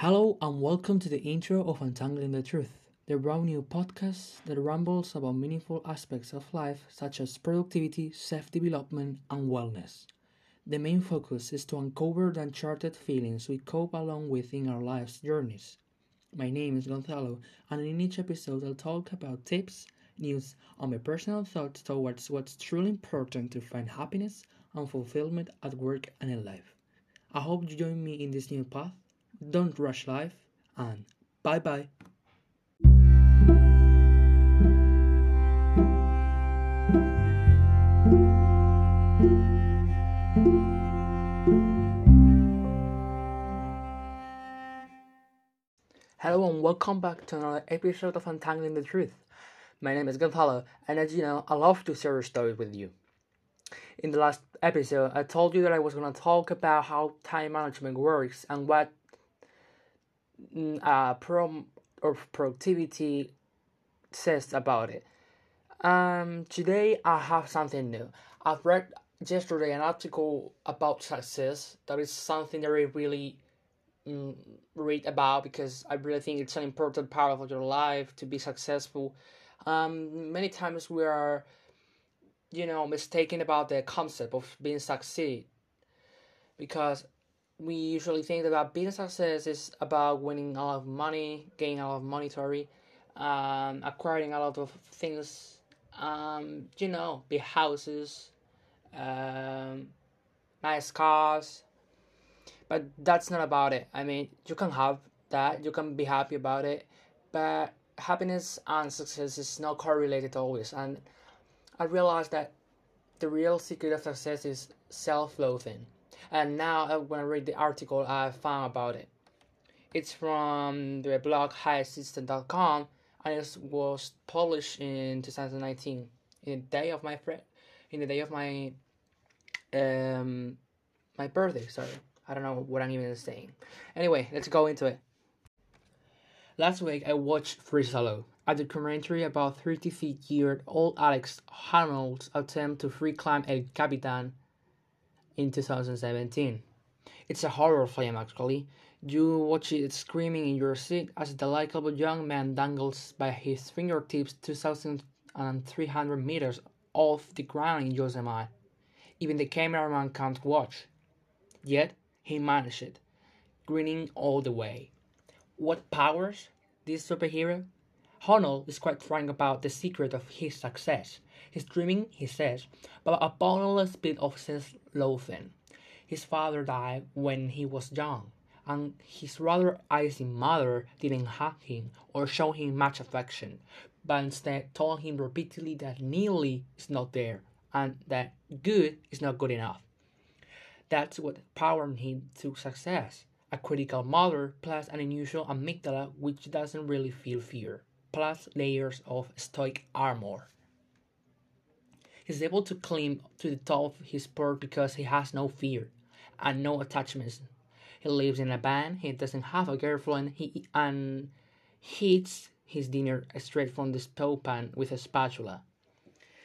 Hello and welcome to the intro of Untangling the Truth, the brand new podcast that rambles about meaningful aspects of life such as productivity, self development, and wellness. The main focus is to uncover the uncharted feelings we cope along with in our life's journeys. My name is Gonzalo, and in each episode I'll talk about tips, news, and my personal thoughts towards what's truly important to find happiness and fulfillment at work and in life. I hope you join me in this new path don't rush life, and bye bye. Hello and welcome back to another episode of Untangling the Truth. My name is Gonzalo, and as you know, I love to share stories with you. In the last episode, I told you that I was going to talk about how time management works and what uh, pro or productivity says about it. Um, today I have something new. I've read yesterday an article about success. That is something that I really mm, read about because I really think it's an important part of your life to be successful. Um, many times we are, you know, mistaken about the concept of being succeed because we usually think about business success is about winning a lot of money, gaining a lot of monetary, um, acquiring a lot of things, um, you know, big houses, um, nice cars. But that's not about it. I mean, you can have that, you can be happy about it, but happiness and success is not correlated always. And I realized that the real secret of success is self loathing and now uh, when I read the article I found about it. It's from the blog highexistence.com and it was published in 2019 in the day of my friend in the day of my um my birthday sorry. I don't know what i'm even saying. Anyway let's go into it. Last week i watched free solo a documentary about 33 year old alex honnold's attempt to free climb el capitan in 2017. It's a horror film actually. You watch it screaming in your seat as the likable young man dangles by his fingertips 2,300 meters off the ground in Yosemite. Even the cameraman can't watch. Yet, he managed it, grinning all the way. What powers this superhero? Honnold is quite frank about the secret of his success. He's dreaming, he says, but a bottomless bit of self-loathing. His father died when he was young, and his rather icy mother didn't hug him or show him much affection, but instead told him repeatedly that nearly is not there and that good is not good enough. That's what powered him to success. A critical mother plus an unusual amygdala which doesn't really feel fear, plus layers of stoic armor. He's able to climb to the top of his bird because he has no fear and no attachments. He lives in a van. He doesn't have a girlfriend. He and he eats his dinner straight from the stove pan with a spatula.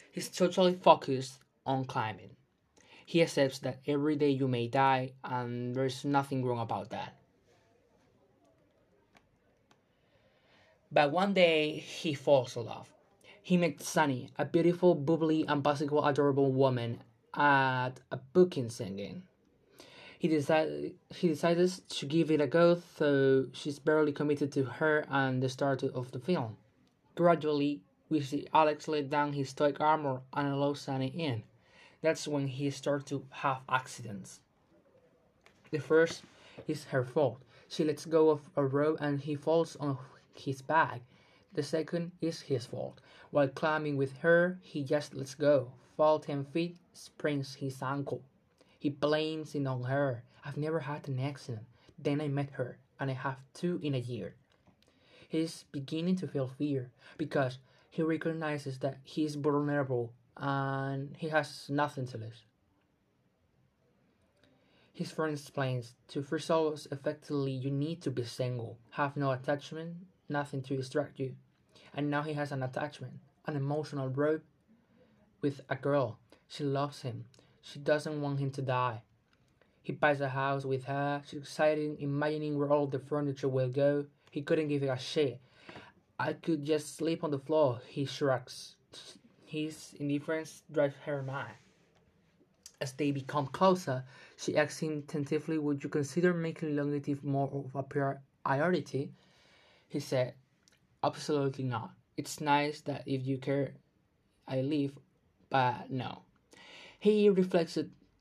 He's totally focused on climbing. He accepts that every day you may die, and there's nothing wrong about that. But one day he falls in love. He met Sanni, a beautiful, bubbly, and basically adorable woman, at a booking singing. He decided he decides to give it a go, though she's barely committed to her and the start of the film. Gradually, we see Alex lay down his stoic armor and allow Sanni in. That's when he starts to have accidents. The first is her fault. She lets go of a rope and he falls on his back. The second is his fault. While climbing with her, he just lets go, falls 10 feet, sprains his ankle. He blames it on her. I've never had an accident. Then I met her, and I have two in a year. He's beginning to feel fear because he recognizes that he's vulnerable and he has nothing to lose. His friend explains to free solos effectively you need to be single, have no attachment, nothing to distract you. And now he has an attachment, an emotional rope with a girl. She loves him. She doesn't want him to die. He buys a house with her. She's excited, imagining where all the furniture will go. He couldn't give a shit. I could just sleep on the floor, he shrugs. His indifference drives her mad. As they become closer, she asks him tentatively, Would you consider making longevity more of a priority? He said, Absolutely not. It's nice that if you care, I leave, but no. He reflects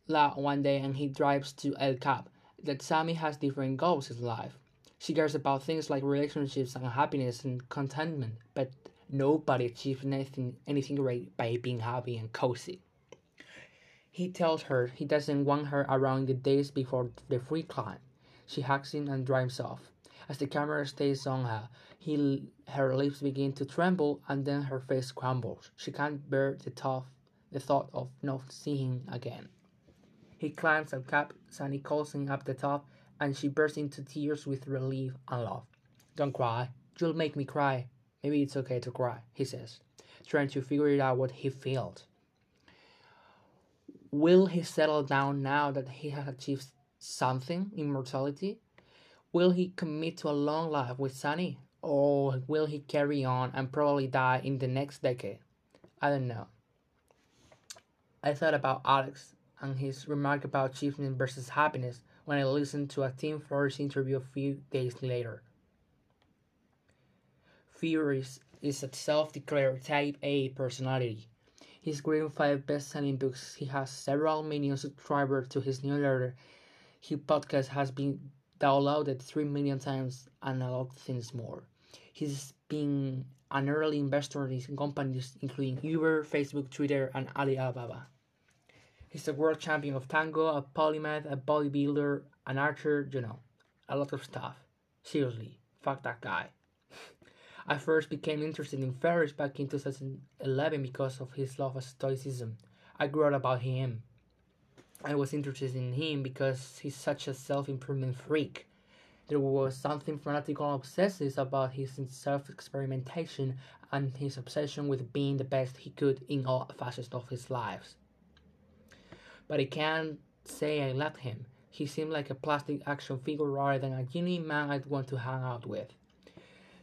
loud one day and he drives to El Cap that Sanni has different goals in life. She cares about things like relationships and happiness and contentment, but nobody achieves anything, anything great by being happy and cozy. He tells her he doesn't want her around the days before the free climb. She hugs him and drives off. As the camera stays on her, he, her lips begin to tremble and then her face crumbles. She can't bear the thought, the thought of not seeing him again. He climbs a cap, Sanni calls him up the top, and she bursts into tears with relief and love. Don't cry. You'll make me cry. Maybe it's okay to cry, he says, trying to figure out what he feels. Will he settle down now that he has achieved something, immortality? Will he commit to a long life with Sanni? Or will he carry on and probably die in the next decade? I don't know. I thought about Alex and his remark about achievement versus happiness when I listened to a Tim Ferriss interview a few days later. Ferriss is a self-declared type A personality. He's written five best-selling books. He has several million subscribers to his newsletter. His podcast has been downloaded three million times and a lot of things more. He's been an early investor in companies including Uber, Facebook, Twitter, and Alibaba. He's a world champion of tango, a polymath, a bodybuilder, an archer, you know, a lot of stuff. Seriously, fuck that guy. I first became interested in Ferriss back in 2011 because of his love of Stoicism. I grew up about him. I was interested in him because he's such a self improvement freak. There was something fanatical obsessive about his self experimentation and his obsession with being the best he could in all facets of his lives. but I can't say I liked him. He seemed like a plastic action figure rather than a genuine man I'd want to hang out with.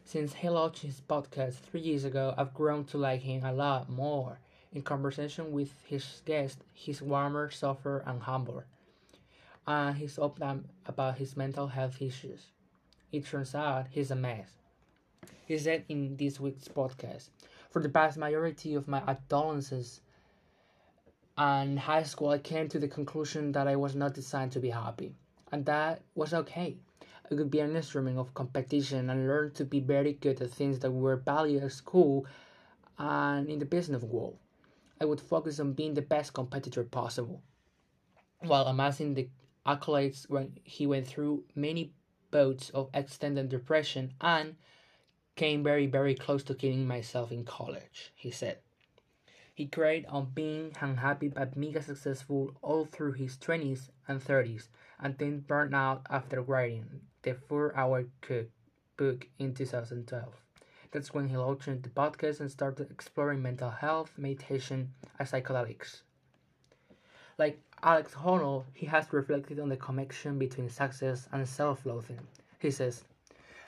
Since he launched his podcast three years ago, I've grown to like him a lot more. In conversation with his guest, he's warmer, softer, and humbler. And he's open about his mental health issues. It turns out he's a mess. He said in this week's podcast, For the vast majority of my adolescence, and high school, I came to the conclusion that I was not designed to be happy, and that was okay. I could be an instrument of competition and learn to be very good at things that were valued at school and in the business world. I would focus on being the best competitor possible, while amassing the accolades when he went through many bouts of extended depression and came very, very close to killing myself in college, he said. He carried on being unhappy but mega successful all through his 20s and 30s, and then burned out after writing the 4 Hour Cook book in 2012. That's when he launched the podcast and started exploring mental health, meditation, and psychedelics. Like Alex Honnold, he has reflected on the connection between success and self loathing. He says,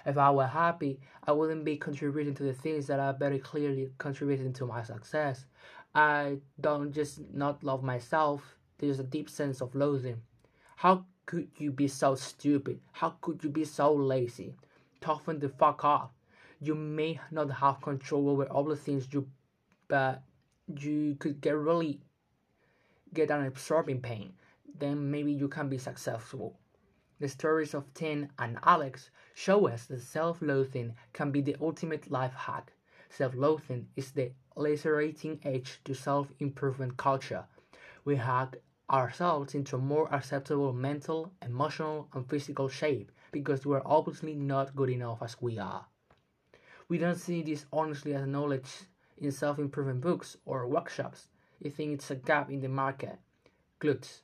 If I were happy, I wouldn't be contributing to the things that are very clearly contributing to my success. I don't just not love myself, there's a deep sense of loathing. How could you be so stupid? How could you be so lazy? Toughen the fuck up. You may not have control over all the things you, but you could get really get an absorbing pain. Then maybe you can be successful. The stories of Tim and Alex show us that self-loathing can be the ultimate life hack. Self-loathing is the lacerating edge to self-improvement culture. We hack ourselves into a more acceptable mental, emotional, and physical shape because we're obviously not good enough as we are. We don't see this honestly as knowledge in self-improvement books or workshops. You think it's a gap in the market. Glutes.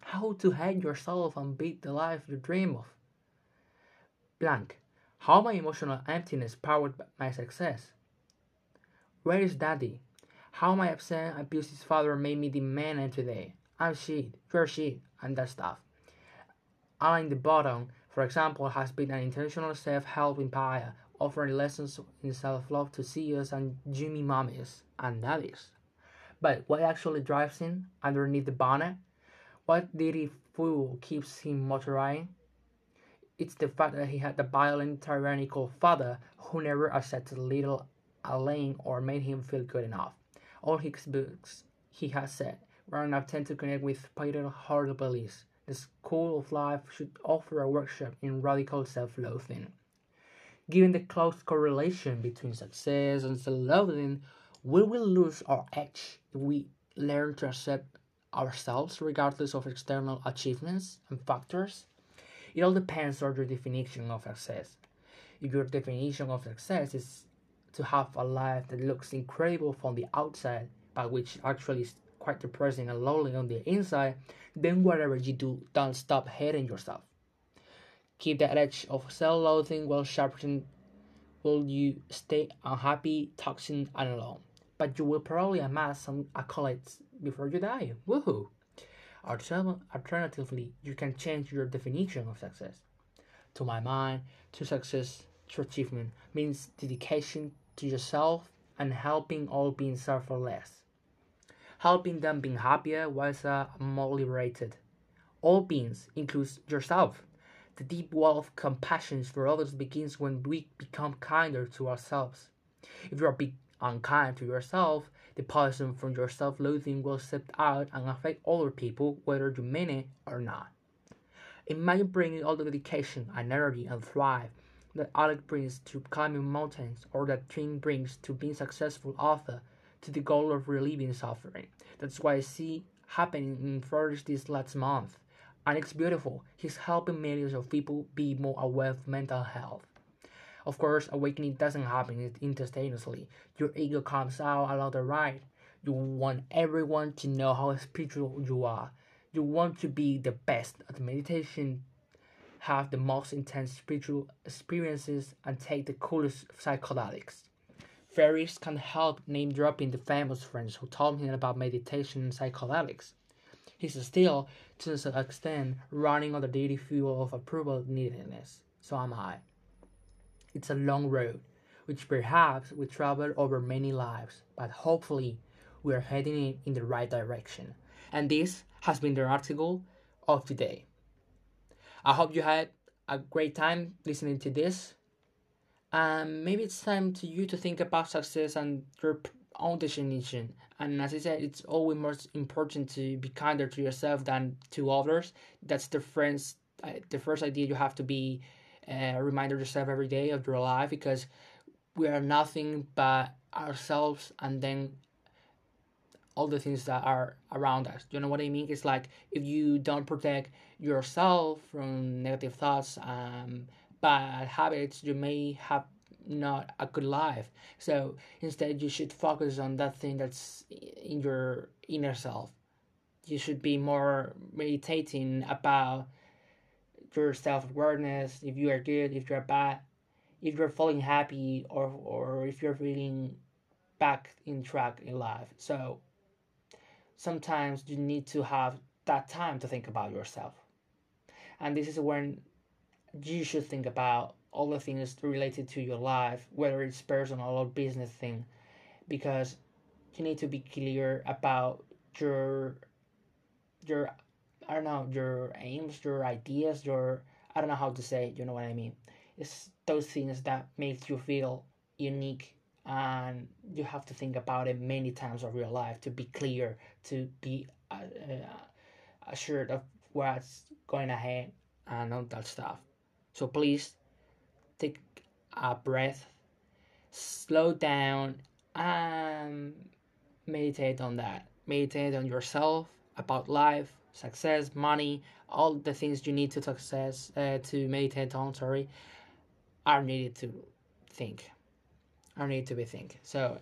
How to hate yourself and beat the life you dream of. Blank. How my emotional emptiness powered my success. Where is daddy? How my upset abusive father made me the man I am today. I'm shit, you're shit, and that stuff. Alain de Botton, for example, has been an intentional self-help empire, offering lessons in self-love to CEOs and Jimmy mummies and daddies. But what actually drives him underneath the bonnet? What dirty fuel keeps him motoring? It's the fact that he had a violent, tyrannical father who never accepted little Alain or made him feel good enough. All his books, he has said, were an attempt to connect with Peter hard beliefs the School of Life should offer a workshop in radical self loathing. Given the close correlation between success and self loathing, we will lose our edge if we learn to accept ourselves regardless of external achievements and factors? It all depends on your definition of success. If your definition of success is to have a life that looks incredible from the outside, but which actually is quite depressing and lonely on the inside, then whatever you do, don't stop hating yourself. Keep that edge of self-loathing well sharpened will you stay unhappy, toxic, and alone. But you will probably amass some accolades before you die. Woohoo! Alternatively, you can change your definition of success. To my mind, to success, to achievement means dedication to yourself and helping all beings suffer less helping them being happier, wiser, more liberated. All beings includes yourself. The deep well of compassion for others begins when we become kinder to ourselves. If you are unkind to yourself, the poison from your self-loathing will seep out and affect other people whether you mean it or not. Imagine bringing all the dedication and energy and thrive that Alec brings to climbing mountains or that Tim brings to being a successful author to the goal of relieving suffering. That's why I see happening in Flourish this last month. And it's beautiful. He's helping millions of people be more aware of mental health. Of course, awakening doesn't happen instantaneously. Your ego comes out along the ride. You want everyone to know how spiritual you are. You want to be the best at meditation, have the most intense spiritual experiences, and take the coolest psychedelics. Ferriss can help name dropping the famous friends who told him about meditation and psychedelics. He's still, to some extent, running on the daily fuel of approval neediness. So am I. It's a long road, which perhaps we travel over many lives, but hopefully we are heading in the right direction. And this has been the article of today. I hope you had a great time listening to this um, maybe it's time to you to think about success and your own definition. And as I said, it's always more important to be kinder to yourself than to others. That's the first, uh, the first idea you have to be uh, reminder yourself every day of your life because we are nothing but ourselves and then all the things that are around us. You know what I mean? It's like if you don't protect yourself from negative thoughts, um, bad habits, you may have not a good life. So instead, you should focus on that thing that's in your inner self. You should be more meditating about your self awareness. If you are good, if you're bad, if you're feeling happy, or or if you're feeling back in track in life. So sometimes you need to have that time to think about yourself, and this is when you should think about all the things related to your life, whether it's personal or business thing, because you need to be clear about your your I don't know your aims, your ideas, your I don't know how to say it, you know what I mean. It's those things that makes you feel unique and you have to think about it many times of your life to be clear, to be uh, uh, assured of what's going ahead and all that stuff. So please take a breath, slow down, and meditate on that. Meditate on yourself, about life, success, money, all the things you need to success uh, to meditate on. Sorry, are needed to think, are needed to be think. So,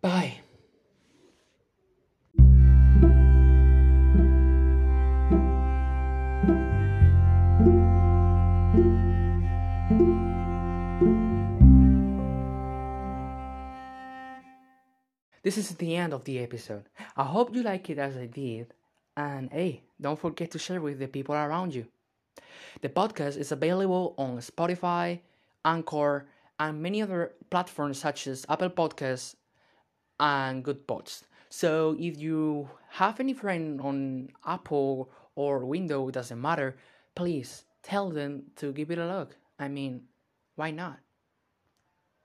bye. This is the end of the episode. I hope you like it as I did. And hey, don't forget to share with the people around you. The podcast is available on Spotify, Anchor, and many other platforms such as Apple Podcasts and Goodpods. So if you have any friend on Apple or Windows, doesn't matter, please tell them to give it a look. I mean, why not?